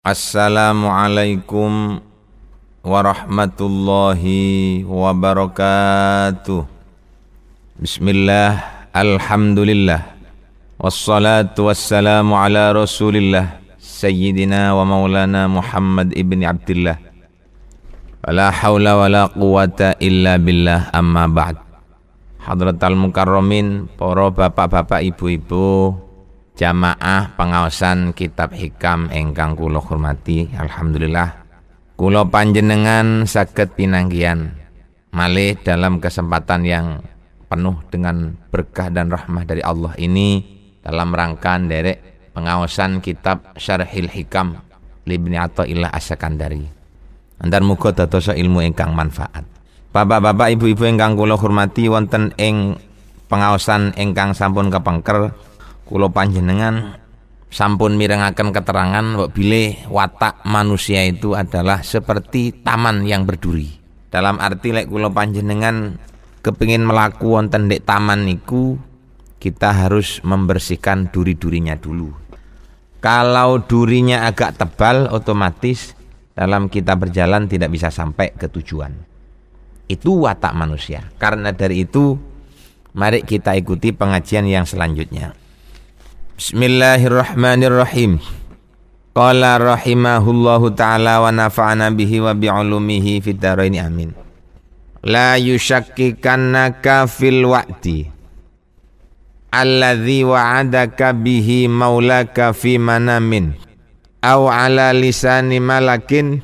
Assalamualaikum warahmatullahi wabarakatuh. Bismillah, Alhamdulillah. Wassalatu wassalamu ala rasulillah Sayyidina wa maulana Muhammad ibn Abdullah Wala hawla wala quwata illa billah amma ba'd. Hadratal mukarramin Para bapak-bapak ibu-ibu jamaah pengawasan kitab hikam engkang kula hormati alhamdulillah. Kula panjenengan saged pinanggian malih dalam kesempatan yang penuh dengan berkah dan rahmah dari Allah ini dalam rangka derek pengawasan kitab Syarhil Hikam Libni Athaillah Asakandari antar muga dados ilmu ingkang manfaat. Bapak-bapak, ibu-ibu ingkang kula hormati wonten pengawasan ingkang sampun kepengker Kulo panjenengan sampun mirengaken keterangan bahwa bile watak manusia itu adalah seperti taman yang berduri. Dalam arti lek kulo panjenengan kepingin melaku wonten dek taman niku kita harus membersihkan duri-durinya dulu. Kalau durinya agak tebal otomatis dalam kita berjalan tidak bisa sampai ke tujuan. Itu watak manusia. Karena dari itu mari kita ikuti pengajian yang selanjutnya. Bismillahirrahmanirrahim. Qala rahimahullahu taala wa nafa'ana bihi wa bi'ulumihi fid dharain amin. La yushakkikannaka fil wa'di alladhi wa'adaka bihi maulaka fi manamin aw ala lisani malakin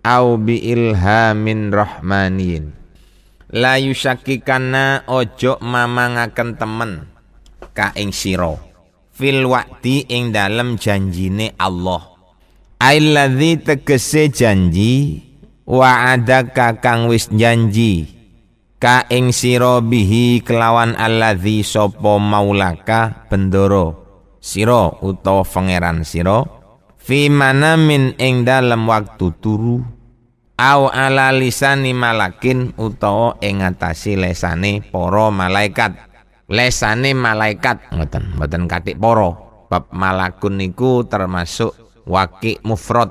aw bi ilhamin rahmaniyin. La yushakkikanna ojo mamangaken temen ka ing sira fil wa'di ing dalem janjine Allah. Ailladzi tegese janji wa'adaka kang wis janji ka ing sira bihi kelawan alladzi sapa maulaka bendoro sira utawa pangeran sira fi manamin ing dalem waktu turu au ala lisani malakin utawa ing ngatasi lesane para malaikat lesane malaikat. Ngoten mboten katik poro bab malakun niku termasuk waki mufrad.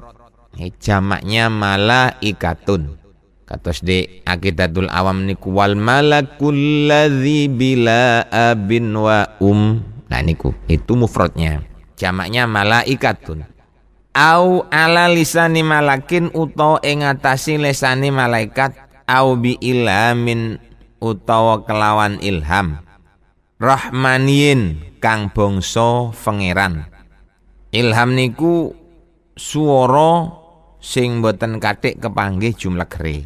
Jamaknya malaikatun. Katos di akidatul awam niku wal malakul ladzi bila abin wa um. Nah niku itu mufradnya. Jamaknya malaikatun. Au ala lisani malakin utawa ing atasi lesani malaikat au bi ilamin utawa kelawan ilham Rahmaniyin kang bangsa pangeran. Ilham niku swara sing boten kathik kepanggih jumlah kere.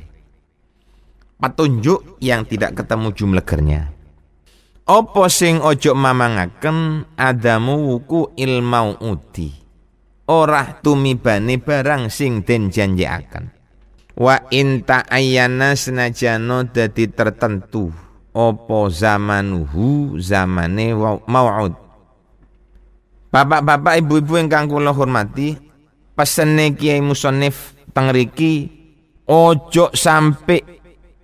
Petunjuk yang tidak ketemu jumlah gernya. Apa sing ojo mamangaken adamu wuku ilmau uti. Ora tumibane barang sing den janjiaken. Wa inta ayana senajano dadi tertentu opo zamanuhu zamane mau'ud Bapak-bapak ibu-ibu yang kula hormati pesene Kiai Musonif tengriki ojo sampai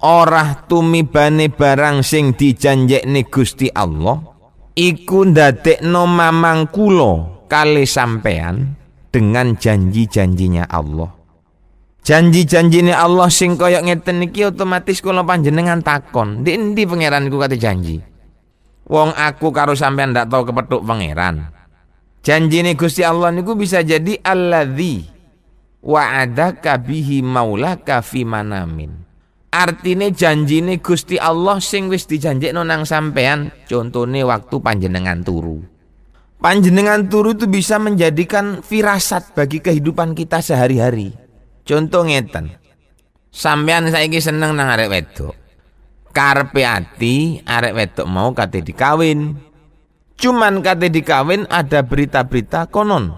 ora tumibane barang sing dijanjekne Gusti Allah iku ndadekno mamang kula kali sampean dengan janji-janjinya Allah janji-janjine Allah sing kaya ngeten iki otomatis kula panjenengan takon, ndi endi pangeran iku kate janji? Wong aku karo sampean ndak tau kepethuk pangeran. Janjine Gusti Allah niku bisa jadi alladzi wa'adaka bihi maulaka fi manamin. Artine janjine Gusti Allah sing wis dijanjekno nang sampean, contone waktu panjenengan turu. Panjenengan turu itu bisa menjadikan firasat bagi kehidupan kita sehari-hari. Contoh ngeten. Sampean saiki seneng nang arek wedok. Karpe ati arek wedok mau kate dikawin. Cuman kate dikawin ada berita-berita konon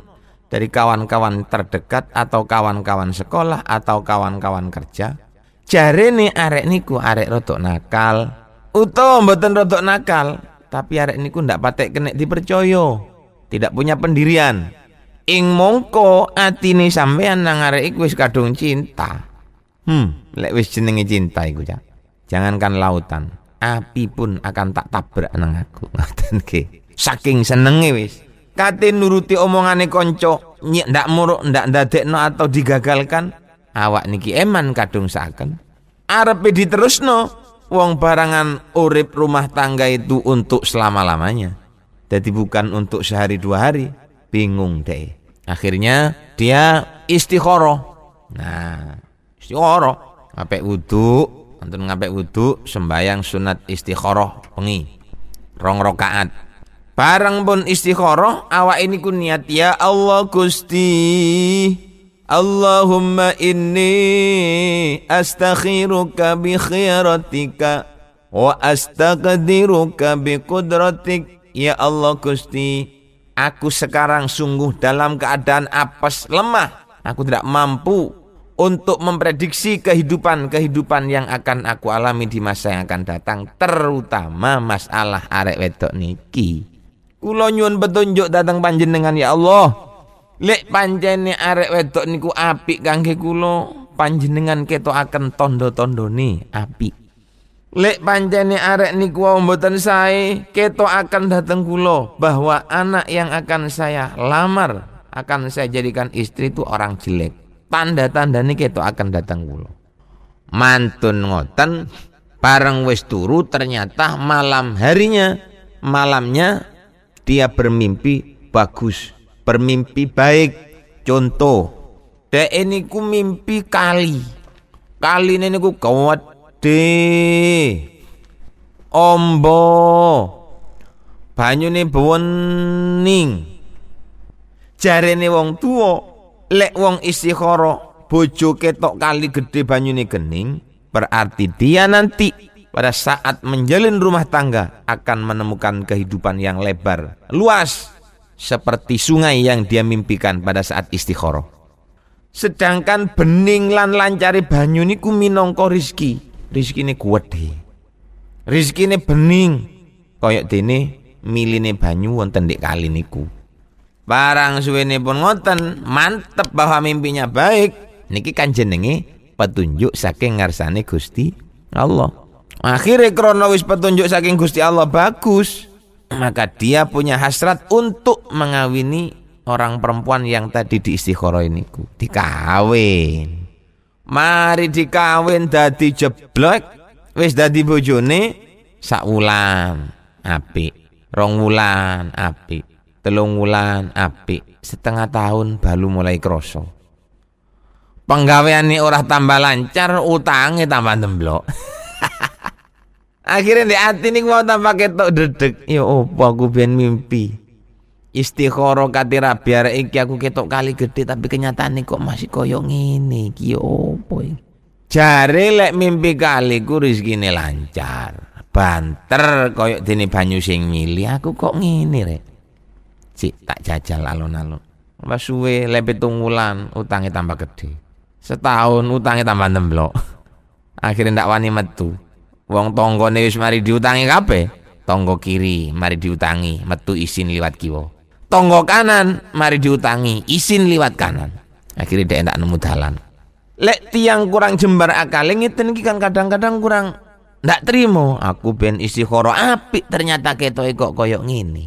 dari kawan-kawan terdekat atau kawan-kawan sekolah atau kawan-kawan kerja. Jare nih arek niku arek rotok nakal. Utuh mboten rotok nakal, tapi arek niku ndak patek kena dipercaya. Tidak punya pendirian ing mongko atine sampean nang arek iku wis kadung cinta. Hmm, lek wis jenenge cinta iku ya. Jangankan lautan, api pun akan tak tabrak nang aku. Ngoten. Saking senenge wis. Kate nuruti omongane konco, ndak muruk ndak ndadekno atau digagalkan awak niki eman kadung saken arepe diterusno wong barangan urip rumah tangga itu untuk selama-lamanya jadi bukan untuk sehari dua hari bingung deh. Akhirnya dia istikharah nah istikharah ngapek wudu antun ngapek wudu sembayang sunat istikharah pengi rong rokaat Barang pun istikharah awak ini ku niat ya Allah Gusti Allahumma inni astakhiruka bi khiratika wa astaqdiruka bi kudratik ya Allah Gusti aku sekarang sungguh dalam keadaan apes lemah aku tidak mampu untuk memprediksi kehidupan-kehidupan yang akan aku alami di masa yang akan datang terutama masalah arek wedok niki Kulo nyuwun petunjuk datang panjenengan ya Allah. Lek panjene arek wedok niku apik kangge kulo, panjenengan akan tondo-tondo nih apik. Lek panjene arek niku wau mboten sae, akan datang kulo bahwa anak yang akan saya lamar akan saya jadikan istri itu orang jelek. Tanda-tanda nih keto akan datang kulo. Mantun ngoten bareng wis turu ternyata malam harinya malamnya dia bermimpi bagus, bermimpi baik. Contoh, dek ini ku mimpi kali. Kali ini ku de Ombo. Banyu ini bewening. Jarene wong tua, lek wong istikhara bojo ketok kali gede banyune kening, berarti dia nanti pada saat menjalin rumah tangga akan menemukan kehidupan yang lebar, luas, seperti sungai yang dia mimpikan pada saat istikharah. Sedangkan bening lan lancari banyu niku minangka rizki. Rizki ini kuat deh. Rizki ini bening. Koyok dene miline banyu wonten di kali niku. Barang suwene pun ngoten, mantep bahwa mimpinya baik. Niki kan jenenge petunjuk saking ngarsane Gusti Allah. Akhirnya krono wis petunjuk saking Gusti Allah bagus, maka dia punya hasrat untuk mengawini orang perempuan yang tadi di istiqoroh ini dikawin. Mari dikawin dadi jeblok wis dadi bojone sak wulan apik, rong wulan apik, telung wulan apik, setengah tahun baru mulai kroso. Penggawean ini ora tambah lancar, utangnya tambah demblok. Akhirnya di hati ini mau tambah ketok dedek. Ya opo aku biar mimpi. Istikhoro katira biar iki aku ketok kali gede tapi kenyataan kok masih koyok ngene iki ya opo Jare lek mimpi kali ku rezekine lancar. Banter koyok dene banyu sing mili aku kok ngene rek. Cik tak jajal alon-alon. Pas suwe lek pitung wulan tambah gede. Setahun utangnya tambah nemblok. Akhirnya ndak wani metu. Wong tanggane wis mari diutangi kabeh. Tonggo kiri mari diutangi, metu isin liwat kiwa. Tonggo kanan mari diutangi, isin liwat kanan. Akhirnya dia ndak nemu dalan. Lek tiang kurang jembar akal ngiten iki kan kadang-kadang kurang ndak terima. Aku ben isi khoro apik ternyata ketoke kok koyok ngene.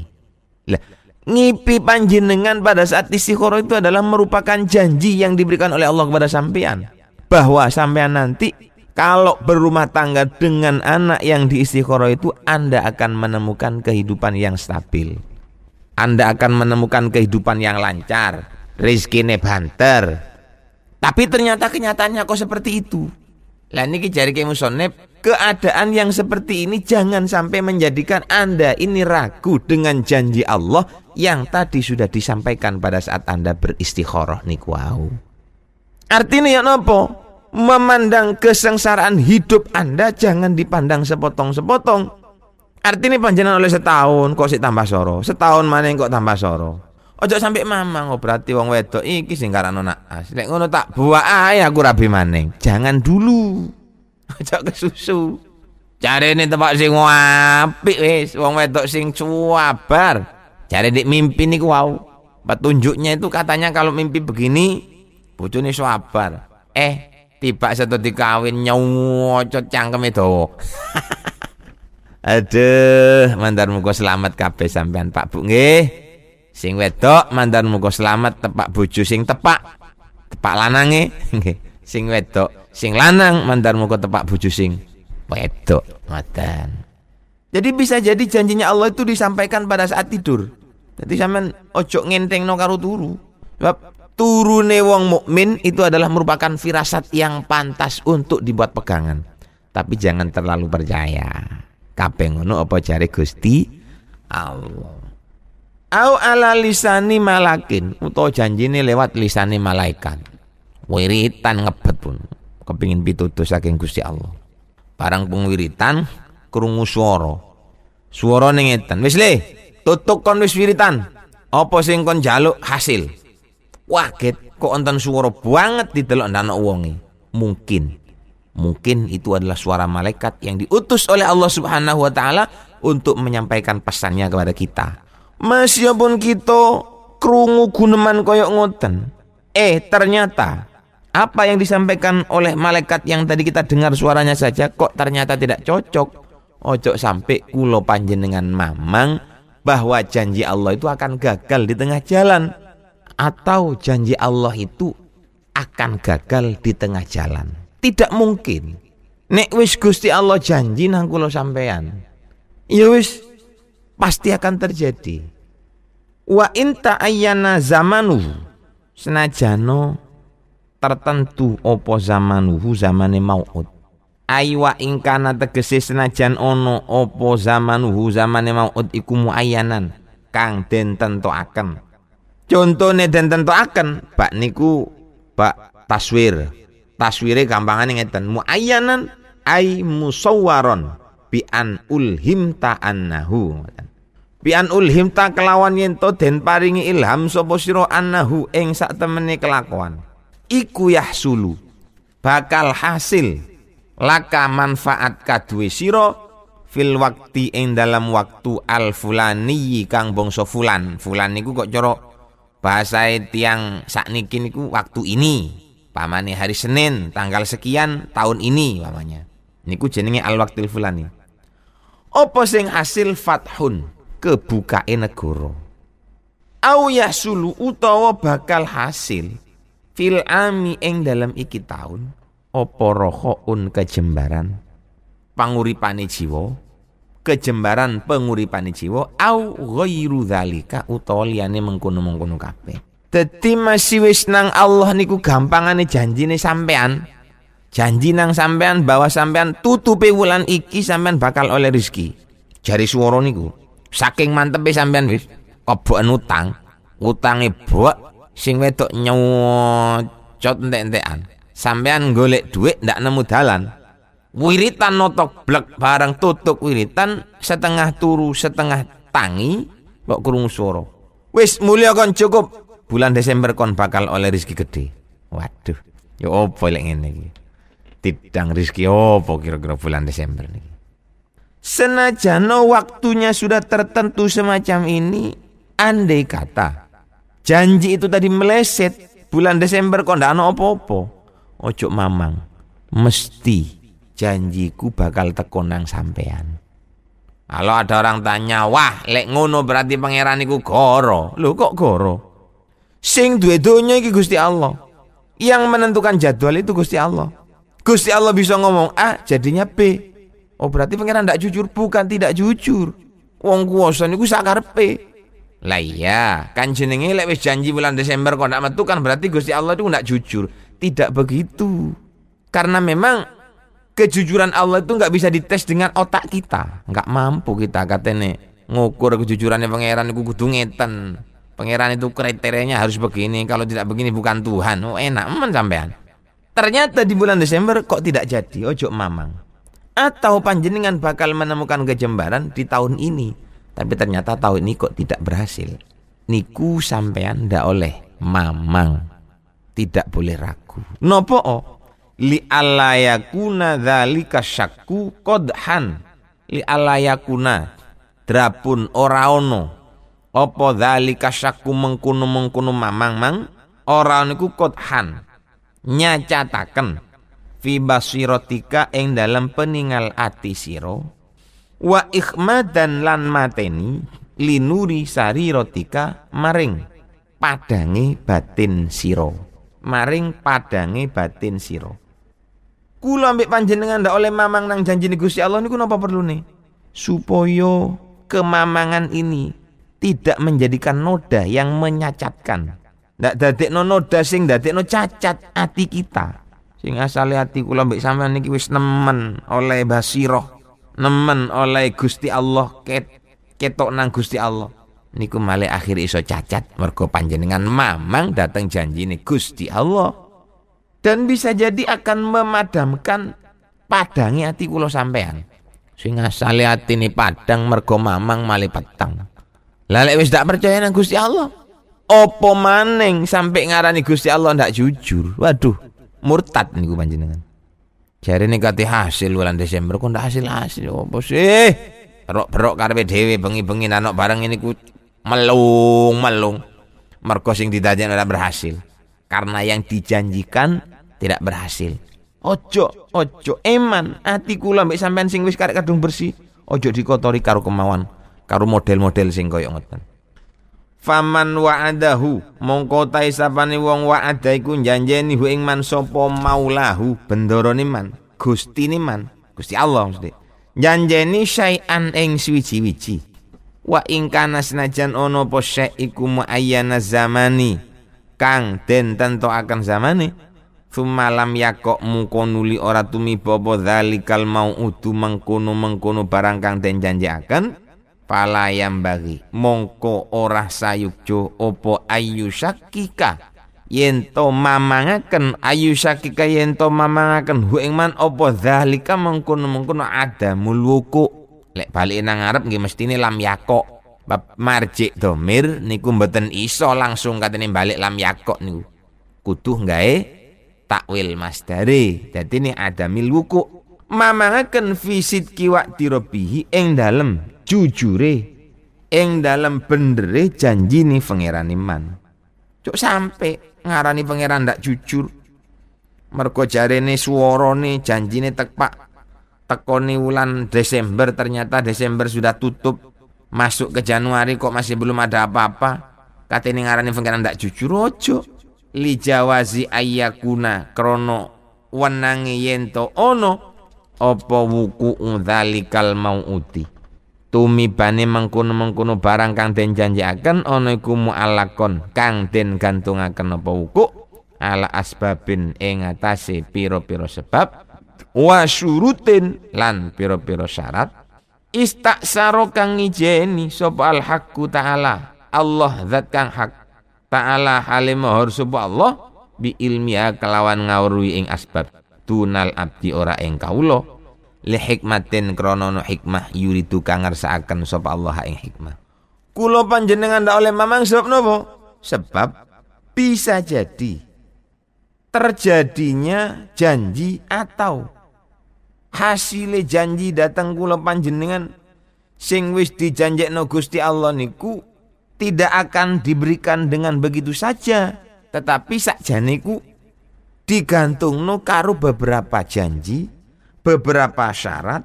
Lah ngipi panjenengan pada saat istiqoroh itu adalah merupakan janji yang diberikan oleh Allah kepada sampean bahwa sampean nanti kalau berumah tangga dengan anak yang diistiqoroh itu Anda akan menemukan kehidupan yang stabil. Anda akan menemukan kehidupan yang lancar, rezeki banter. Tapi ternyata kenyataannya kok seperti itu. Lah ini jari musonep, keadaan yang seperti ini jangan sampai menjadikan Anda ini ragu dengan janji Allah yang tadi sudah disampaikan pada saat Anda beristikharah niku wow. Artinya ya nopo? memandang kesengsaraan hidup Anda jangan dipandang sepotong-sepotong. Artinya panjenengan oleh setahun kok sih tambah soro, setahun mana kok tambah soro. Ojo sampai mamang oh berarti wong wedok iki sing karano naas. Lek ngono tak buah ae aku rabi maning. Jangan dulu. Ojo kesusu. Cari ini tempat sing apik wis, wong wedok sing cuabar. Cari di mimpi niku wow. Petunjuknya itu katanya kalau mimpi begini bojone sabar. Eh, tiba satu dikawin nyocot cangkem itu aduh mantar muka selamat kabeh sampean Pak Bu nggih Sing wedok mandar muga selamat tepak bojo sing tepak. Tepak lanange nggih. Sing wedok, sing lanang mandar muga tepak bojo sing wedok. Ngoten. Jadi bisa jadi janjinya Allah itu disampaikan pada saat tidur. Jadi sampean ojo no karo turu. Sebab turune wong mukmin itu adalah merupakan firasat yang pantas untuk dibuat pegangan. Tapi jangan terlalu percaya. Kabeh ngono apa jare Gusti Allah. Au ala lisani malakin utawa janjine lewat lisani malaikat. Wiritan ngebet pun kepingin pitutus saking Gusti Allah. Barang pengwiritan krungu swara. Swarane ngeten. Wis le, tutuk kon wis wiritan. Apa sing kon jaluk hasil? Waget kok enten swara banget didelok ndak wonge. Mungkin mungkin itu adalah suara malaikat yang diutus oleh Allah Subhanahu wa taala untuk menyampaikan pesannya kepada kita. Meskipun kita krungu guneman koyok ngoten. Eh ternyata apa yang disampaikan oleh malaikat yang tadi kita dengar suaranya saja kok ternyata tidak cocok. Ojo sampai kulo panjenengan mamang bahwa janji Allah itu akan gagal di tengah jalan atau janji Allah itu akan gagal di tengah jalan. Tidak mungkin. Nek wis Gusti Allah janji nang kulo sampean. Ya wis pasti akan terjadi. Wa inta ayyana zamanu senajano tertentu opo zamanuhu zamane maut. Aywa ingkana tegese senajan ono opo zamanuhu zamane maut iku muayyanan kang den tentokaken. Contone den tentokaken bak niku bak taswir. Taswire gampangane ngeten. Muayyanan ay musawwaron. Bi an ulhimta annahu. Bi an ulhimta kelawan yen to den paringi ilham sapa sira annahu ing sak temene kelakuan. Iku yahsulu. Bakal hasil. Laka manfaat kadue sira fil wakti ing dalam waktu al fulani kang bangsa fulan. Fulan niku kok cara bahasa tiang sakniki niku waktu ini pamane hari Senin tanggal sekian tahun ini pamanya niku jenenge al waktil fulani. Apa sing hasil fathun? Kebukae negara. Au yasulu utawa bakal hasil fil ami ing dalam iki taun apa rohoun kejembaran? Panguripane jiwa. Kejembaran penguripane jiwa. Au ghairu dzalika utawa liyane mengkono-mengkono kabeh dadi masih wis nang Allah niku gampangane janjine sampean Janji nang sampean bahwa sampean tutupi wulan iki sampean bakal oleh rizki. Jari suara niku. Saking mantepe sampean wis kobokan utang. Utange bok sing wedok nyocot entek-entekan. Sampean golek duit ndak nemu dalan. Wiritan notok blek barang tutup wiritan setengah turu setengah tangi kok krungu swara. Wis mulia kon cukup. Bulan Desember kon bakal oleh rizki gede. Waduh, ya opo lek ngene iki tidang rizki opo kira-kira bulan Desember nih. Senajan waktunya sudah tertentu semacam ini, andai kata janji itu tadi meleset bulan Desember kok ndak ono opo-opo, ojo mamang, mesti janjiku bakal tekonang sampean. Kalau ada orang tanya, wah lek ngono berarti pangeran iku goro. Lho kok goro? Sing duwe donya iki Gusti Allah. Yang menentukan jadwal itu Gusti Allah. Gusti Allah bisa ngomong A jadinya B. Oh berarti pangeran tidak jujur bukan tidak jujur. Wong kuwasa niku sakarepe. Lah iya, kan jenenge lek janji bulan Desember kok ndak metu kan berarti Gusti Allah itu ndak jujur. Tidak begitu. Karena memang kejujuran Allah itu nggak bisa dites dengan otak kita. Nggak mampu kita katene ngukur kejujurannya pangeran itu kudu ngeten. Pangeran itu kriterianya harus begini, kalau tidak begini bukan Tuhan. Oh enak men sampean. Ternyata di bulan Desember kok tidak jadi, ojo mamang. Atau panjenengan bakal menemukan kejembaran di tahun ini. Tapi ternyata tahun ini kok tidak berhasil. Niku sampean ndak oleh mamang. Tidak boleh ragu. Nopo o? Li alayakuna dzalika syakku kodhan. Li alayakuna drapun ora ono. Apa dzalika syakku mengkuno-mengkuno mamang mang? Ora niku kodhan nyacataken. Fi basirotika ing dalam peningal ati siro wa ikhmadan lan mateni linuri sari rotika maring padangi batin siro maring padangi batin siro kula ambek panjenengan ndak oleh mamang nang janji Gusti Allah niku napa perlu nih supaya kemamangan ini tidak menjadikan noda yang menyacatkan. Ndak dadekno noda sing dadekno cacat hati kita. Sing asale hati kula mbek sampean niki wis nemen oleh basiroh nemen oleh Gusti Allah ket ketok nang Gusti Allah. Niku male akhir iso cacat mergo panjenengan mamang datang janji ini Gusti Allah. Dan bisa jadi akan memadamkan padangi hati kula sampean. Sing asale ini padang mergo mamang male petang lalek wis dak percaya nang Gusti Allah opo maning sampai ngarani Gusti Allah ndak jujur waduh murtad niku panjenengan jare nek hasil bulan Desember kok ndak hasil hasil opo sih Berok-berok karepe dhewe bengi-bengi anak barang ini ku melung melung. Mergo sing didajak ora berhasil. Karena yang dijanjikan tidak berhasil. Ojo, ojo eman ati kula mbek sampean sing wis karek kadung bersih. Ojo dikotori karo kemauan, karo model-model sing koyo ngoten. Faman wa'adahu mongko ta sapane wong wa'ada iku janjeni hu ing man sapa maulahu bendorone man, Gustine man, Gusti Allah mesti janjeni syai'an ing suwiji-wiji wa ing kana senajan ono apa iku muayyana zamani kang den akan zamane. Sumalam yakok muko nuli ora tumiba apa mau udu mengkono mengkono barang kang den janjiaken palayam bagi. Mongko ora sayukjo opo ayu sakika yento mamangaken ayu sakika yento mamangaken. Hu ing man apa zalika mengkono-mengkono ada mulwuku lek balik nang ngarep nggih mestine lam yakok. Bab marjik domir niku mboten iso langsung katene balik lam yakok niku. Kudu gawe takwil masdare dadi ini ada milwuku mamangaken visit kiwak dirobihi ing dalem jujure ing dalem bendere janji ni pangeran iman. Cuk sampai ngarani pangeran ndak jujur. Mergo jarene suwarane janjine tekpak tekoni wulan Desember ternyata Desember sudah tutup. Masuk ke Januari kok masih belum ada apa-apa. Katene ngarani pangeran ndak jujur ojo. Li jawazi ayakuna krono wenangi yento ono apa wuku dzalikal mauuti tumibane mengkono-mengkono barang kang den janjiaken ana iku mu'allakon kang den gantungaken apa wuku ala asbabin ing pira-pira sebab wa syurutin lan pira-pira syarat. Istaksaro kang ngijeni sapa al haqqu ta'ala Allah zat kang hak ta'ala halimahur sapa Allah bi ilmiha kelawan ngawruhi ing asbab. Tunal abdi ora ing kawula li hikmatin kronono hikmah yuridu kang ngersakaken sapa Allah ing hikmah. Kula panjenengan ndak oleh mamang sebab nopo? Sebab bisa jadi terjadinya janji atau hasil janji datang kula panjenengan sing wis dijanjekno Gusti Allah niku tidak akan diberikan dengan begitu saja tetapi sakjane ku digantungno karo beberapa janji beberapa syarat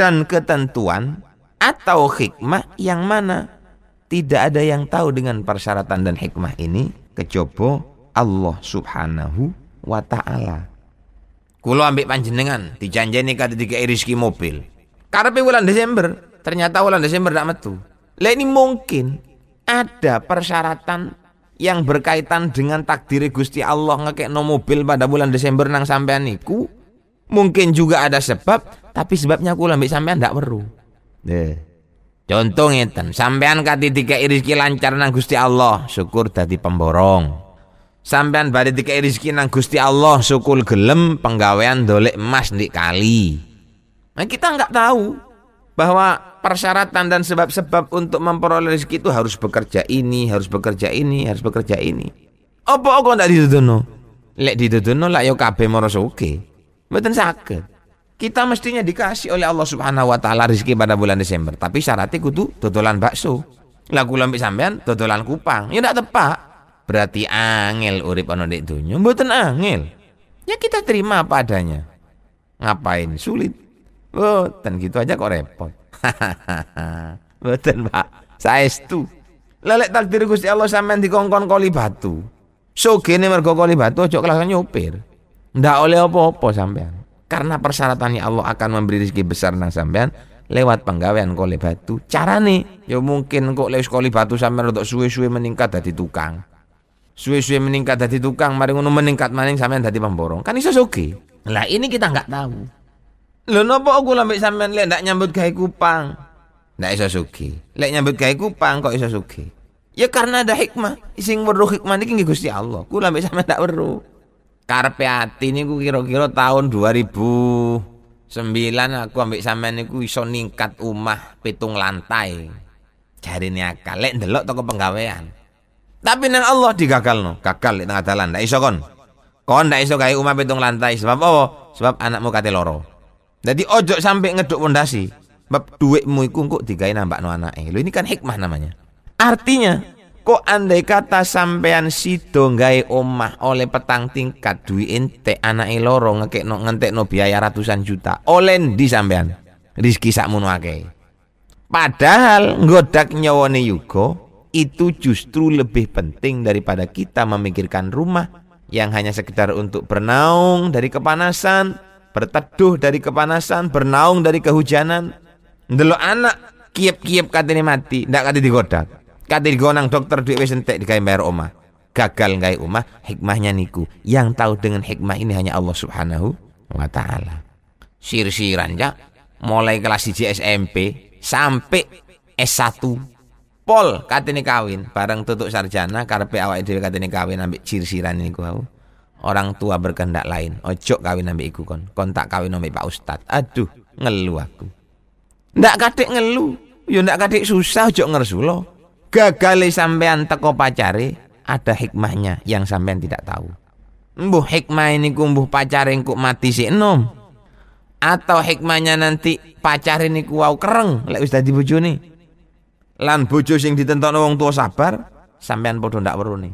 dan ketentuan atau hikmah yang mana tidak ada yang tahu dengan persyaratan dan hikmah ini kecoba Allah Subhanahu wa taala. Kulo ambil panjenengan dijanjeni kata tiga rizki mobil. Karena bulan Desember, ternyata bulan Desember tidak metu. Lah ini mungkin ada persyaratan yang berkaitan dengan takdir Gusti Allah ngekek no mobil pada bulan Desember nang sampean niku Mungkin juga ada sebab, tapi sebabnya aku lambik sampean ndak perlu. Deh. Contoh ngeten, sampean kati tiga rezeki lancar nang Gusti Allah, syukur dadi pemborong. Sampean badhe tiga rezeki nang Gusti Allah, syukur gelem penggawean dolek emas di kali. Nah kita nggak tahu bahwa persyaratan dan sebab-sebab untuk memperoleh rezeki itu harus bekerja ini, harus bekerja ini, harus bekerja ini. Apa kok ndak dituduno? Lek dituduno lak yo kabeh moro oke. Mboten sakit. Kita mestinya dikasih oleh Allah Subhanahu wa taala rezeki pada bulan Desember, tapi syaratnya kudu dodolan bakso. Lah kula mbek sampean dodolan kupang. Ya ndak tepak. Berarti angel urip ana ndek donya. Mboten angel. Ya kita terima apa adanya. Ngapain sulit? Mboten gitu aja kok repot. Mboten, Pak. Saestu. Lelek takdir Gusti Allah sampean dikongkon koli batu. Sogene mergo koli batu aja kelas nyopir. Ndak oleh apa-apa sampean. Karena persyaratannya Allah akan memberi rezeki besar nang sampean lewat penggawean koli batu. Carane ya mungkin kok lewat koli batu sampean untuk suwe-suwe meningkat dadi tukang. Suwe-suwe meningkat dadi tukang, mari ngono meningkat maning sampean dadi pemborong. Kan iso soge. Lah ini kita nggak tahu. Lho napa aku lambek sampean lek ndak nyambut gawe kupang? Ndak iso sugi. Lek nyambut gawe kupang kok iso sugi. Ya karena ada hikmah. Sing weruh hikmah niki nggih Gusti Allah. Kula mbek sampean ndak weruh. Karepe ati niku kira-kira tahun 2009 aku ambek sampean niku iso ningkat omah pitung lantai. Jarine akal lek ndelok toko penggawean. Tapi nang Allah digagalno, gagal di tengah dalan, ndak iso kon. Kon ndak iso gawe omah pitung lantai sebab apa? Sebab anakmu kate loro. Jadi ojo sampai ngeduk pondasi. Bab duitmu iku kok digawe nambakno anake. Lho ini kan hikmah namanya. Artinya, kok andai kata sampean sido gawe omah oleh petang tingkat duit ente anake loro ngekekno ngentekno biaya ratusan juta. Oleh di sampean? Rizki sakmono akeh. Padahal nggodak nyawane yuga itu justru lebih penting daripada kita memikirkan rumah yang hanya sekedar untuk bernaung dari kepanasan, berteduh dari kepanasan, bernaung dari kehujanan, Ndelok anak kiep-kiep katene mati, ndak kate digodak. Kate digonang dokter duit wis entek digawe bayar omah. Gagal gawe omah, hikmahnya niku. Yang tahu dengan hikmah ini hanya Allah Subhanahu wa taala. Sir-siran ya, mulai kelas 1 SMP sampai S1 pol katene kawin bareng tutuk sarjana karepe awake dhewe katene kawin ambek sir-siran niku aku. Orang tua berkehendak lain, ojo kawin ambek iku kon. Kon tak kawin ambek Pak Ustad. Aduh, ngeluh aku. Ndak katik ngelu, yo ndak katik susah ojo ngersulo. Gagal sampean teko pacare, ada hikmahnya yang sampean tidak tahu. Mbuh hikmah ini kumbuh pacare kok mati si enom. Atau hikmahnya nanti pacar ini kuau kereng lek wis dadi bojone. Lan bojo sing ditentokno wong tua sabar, sampean padha ndak werune.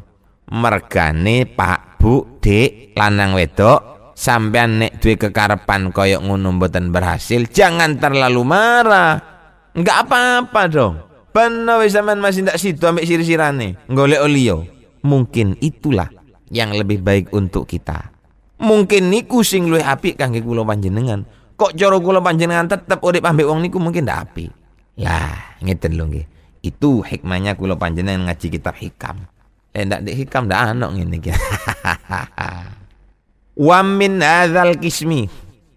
Mergane Pak Bu Dik lanang wedok sampean nek duwe kekarepan koyok ngono mboten berhasil, jangan terlalu marah. Enggak apa-apa dong. Benar wis sampean masih ndak situ ambek sir-sirane, golek olio. Mungkin itulah yang lebih baik untuk kita. Mungkin niku sing luwih apik kangge kula panjenengan. Kok cara kula panjenengan tetep urip ambek wong niku mungkin ndak apik. Lah, ngeten lho nggih. Itu hikmahnya kula panjenengan ngaji kitab hikam. Eh ndak di hikam ndak ana ngene iki. Wamin hadzal kismi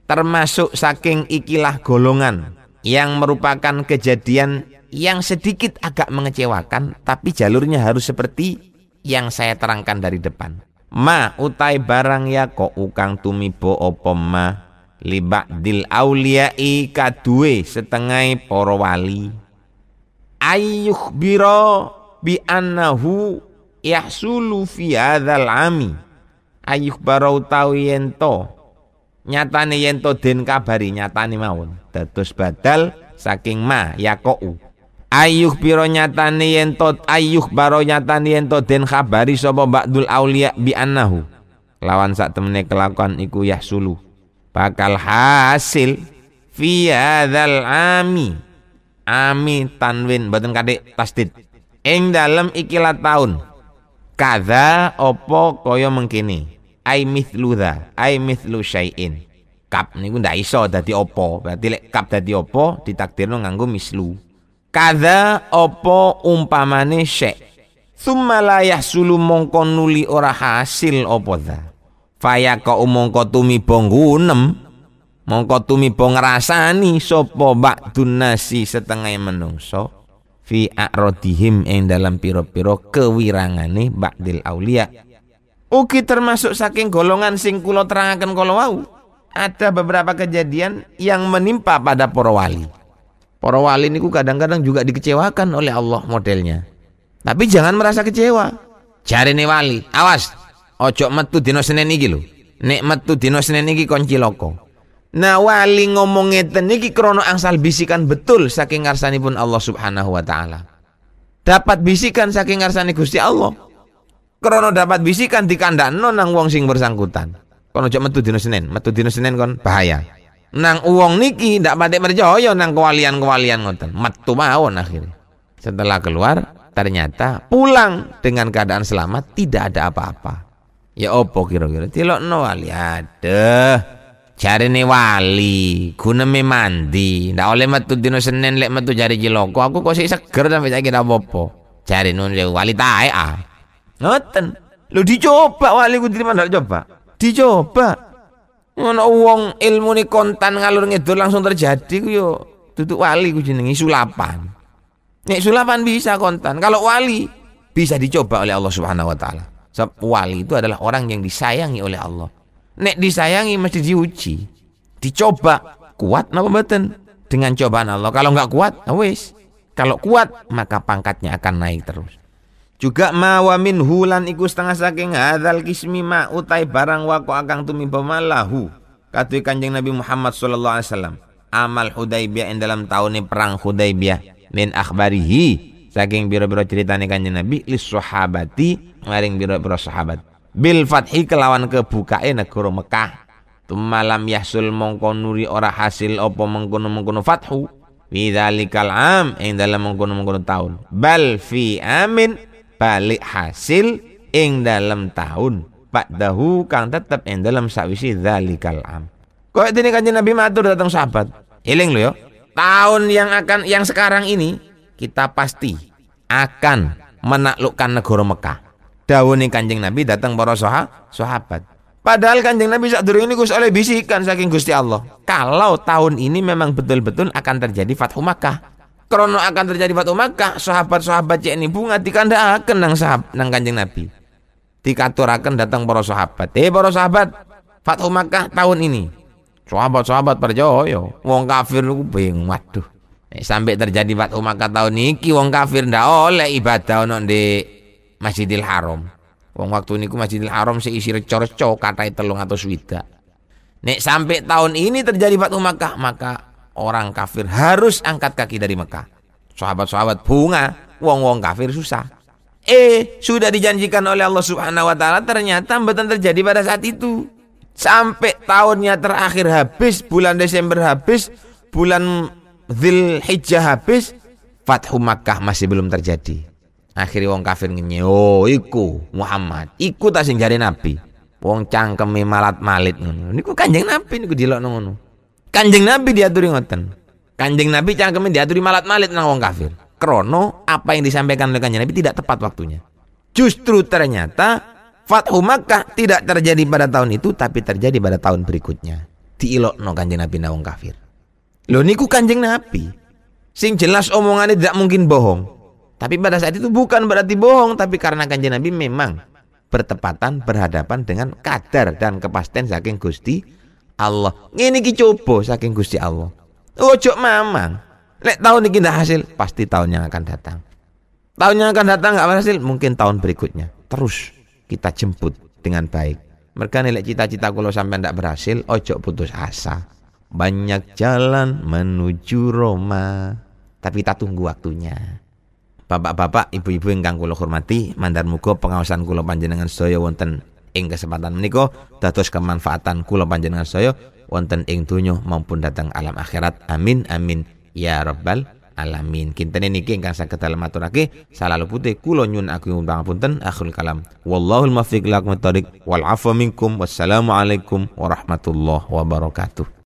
termasuk saking ikilah golongan yang merupakan kejadian yang sedikit agak mengecewakan tapi jalurnya harus seperti yang saya terangkan dari depan. Ma utai barang ya kok ukang tumibo opo ma? Libak dil auliyai kadue setengah poro wali. Ayuh biro bi annahu yahsulu fi hadzal ami. Ayuh barau tau yento. Nyatane yento den kabari nyatane mawon. Dados badal saking ma yakou ayuh piro nyatane yento ayuh baro nyatane yento den kabari sapa ba'dul aulia bi annahu? Lawan sak temene kelakuan iku yahsulu. Bakal hasil fi hadzal ami. Ami tanwin boten kadek tasdid. Ing dalem ikilah tahun kada opo kaya mengkini ai mithlu dha ai mithlu syai'in. Kap niku ndak iso dadi opo berarti lek kap dadi opo ditakdirno nganggo mislu kada opo umpamane syai' Summa la yahsulu mongko nuli ora hasil opo dha faya ka mongko tumiba ngunem mongko tumiba ngrasani sapa ba'dun nasi setengah menungso fi a'radihim ing dalam piro-piro kewirangane ba'dil aulia. Ugi termasuk saking golongan sing kula terangaken kala wau. Ada beberapa kejadian yang menimpa pada para wali. Para wali niku kadang-kadang juga dikecewakan oleh Allah modelnya. Tapi jangan merasa kecewa. Cari nih wali, awas. Ojo metu dino Senin iki lho. Nek metu dino Senin iki kon ciloko. Nah wali ngomong ngeten niki krono angsal bisikan betul saking pun Allah Subhanahu wa taala. Dapat bisikan saking ngarsani Gusti Allah. Krono dapat bisikan dikandakno nang wong sing bersangkutan. Kono aja metu dina Senin, metu dina Senin kon bahaya. Nang uang niki ndak patek percaya nang kewalian-kewalian ngoten. Metu mawon akhirnya. Setelah keluar, ternyata pulang dengan keadaan selamat, tidak ada apa-apa. Ya opo kira-kira? no wali. Cari nih wali, guna me mandi. Ndak oleh metu dino Senin lek metu cari jiloko. Aku kok sih seger sampai saiki ndak apa-apa. Cari nun wali tae ah. Ngoten. Lu dicoba wali ku terima ndak coba. Dicoba. Ngono wong ilmu ni kontan ngalur ngidul langsung terjadi ku yo wali ku jenengi sulapan. Nek sulapan bisa kontan. Kalau wali bisa dicoba oleh Allah Subhanahu wa taala. Wali itu adalah orang yang disayangi oleh Allah. Nek disayangi mesti diuji. Dicoba kuat napa mboten? Dengan cobaan Allah. Kalau nggak kuat, nah wis. Kalau kuat maka pangkatnya akan naik terus. Juga mawa min hulan iku setengah saking hadzal kismi ma utai barang wako akang tumi pemalahu. Katui kanjeng Nabi Muhammad sallallahu alaihi wasallam. Amal Hudaibiyah yang dalam tahun ini perang Hudaibiyah min akhbarihi saking biro-biro ceritane kanjeng Nabi lis sahabati maring biro-biro sahabat. Bil fathi kelawan kebukae negara Mekah. Tumalam yahsul mongko nuri ora hasil opo mengkono-mengkono fathu. Widzalikal am ing dalam mengkono-mengkono tahun. Bal fi amin balik hasil ing dalam tahun pak dahu kang tetep ing dalam sawisi dzalikal am. Kok ini kanjeng Nabi matur datang sahabat. Eling lo yo. Tahun yang akan yang sekarang ini kita pasti akan menaklukkan negara Mekah. Dawuhe kanjeng Nabi datang para sahabat. Padahal kanjeng Nabi saat ini Gus oleh bisikan saking Gusti Allah. Kalau tahun ini memang betul-betul akan terjadi Fathu Makkah krono akan terjadi Fatu Makkah sahabat-sahabat cek ini bunga akan nang sahab nang kanjeng Nabi. Dikaturakan datang para sahabat. Eh para sahabat Fatu Makkah tahun ini. Sahabat-sahabat percaya wong kafir lu bingung waduh. Eh, sampai terjadi Fatu Makkah tahun ini wong kafir ndak oleh ibadah ono di Masjidil Haram. Wong waktu niku Masjidil Haram seisi recor-recor katai telung atau swida Nek sampai tahun ini terjadi Fatu Makkah maka orang kafir harus angkat kaki dari Mekah. Sahabat-sahabat bunga, wong-wong kafir susah. Eh, sudah dijanjikan oleh Allah Subhanahu wa taala ternyata betul terjadi pada saat itu. Sampai tahunnya terakhir habis, bulan Desember habis, bulan Hijjah habis, Fathu Makkah masih belum terjadi. Akhirnya wong kafir ngenye, oh iku Muhammad, iku tak sing jari Nabi. Wong cangkeme malat-malit ngono. Niku Kanjeng Nabi niku dilokno ngono. Kanjeng Nabi diaturi ngoten. Kanjeng Nabi cangkeme diaturi malat-malit nang wong kafir. Krono apa yang disampaikan oleh Kanjeng Nabi tidak tepat waktunya. Justru ternyata Fathu Makkah tidak terjadi pada tahun itu tapi terjadi pada tahun berikutnya. Diilokno Kanjeng Nabi nang wong kafir. Lho niku Kanjeng Nabi. Sing jelas omongannya tidak mungkin bohong. Tapi pada saat itu bukan berarti bohong, tapi karena kanjeng Nabi memang bertepatan berhadapan dengan kadar dan kepastian saking Gusti Allah. Ini ki coba saking Gusti Allah. Ojo mamang. Lek tahun ini tidak hasil, pasti tahun yang akan datang. Tahun yang akan datang nggak berhasil, mungkin tahun berikutnya. Terus kita jemput dengan baik. Mereka nilai cita-cita kalau sampai tidak berhasil, ojo putus asa. Banyak jalan menuju Roma, tapi kita tunggu waktunya. Bapak-bapak, ibu-ibu yang kang kula hormati, mandar muga pengawasan kula panjenengan sedaya wonten ing kesempatan menika dados kemanfaatan kula panjenengan saya wonten ing donya maupun datang alam akhirat. Amin amin. Ya rabbal alamin. Kintene niki ingkang saged dalem aturake. Salalu putih kula nyun aku pangapunten akhirul kalam. Wallahul muwaffiq lakum wal afu minkum. Wassalamu alaikum warahmatullahi wabarakatuh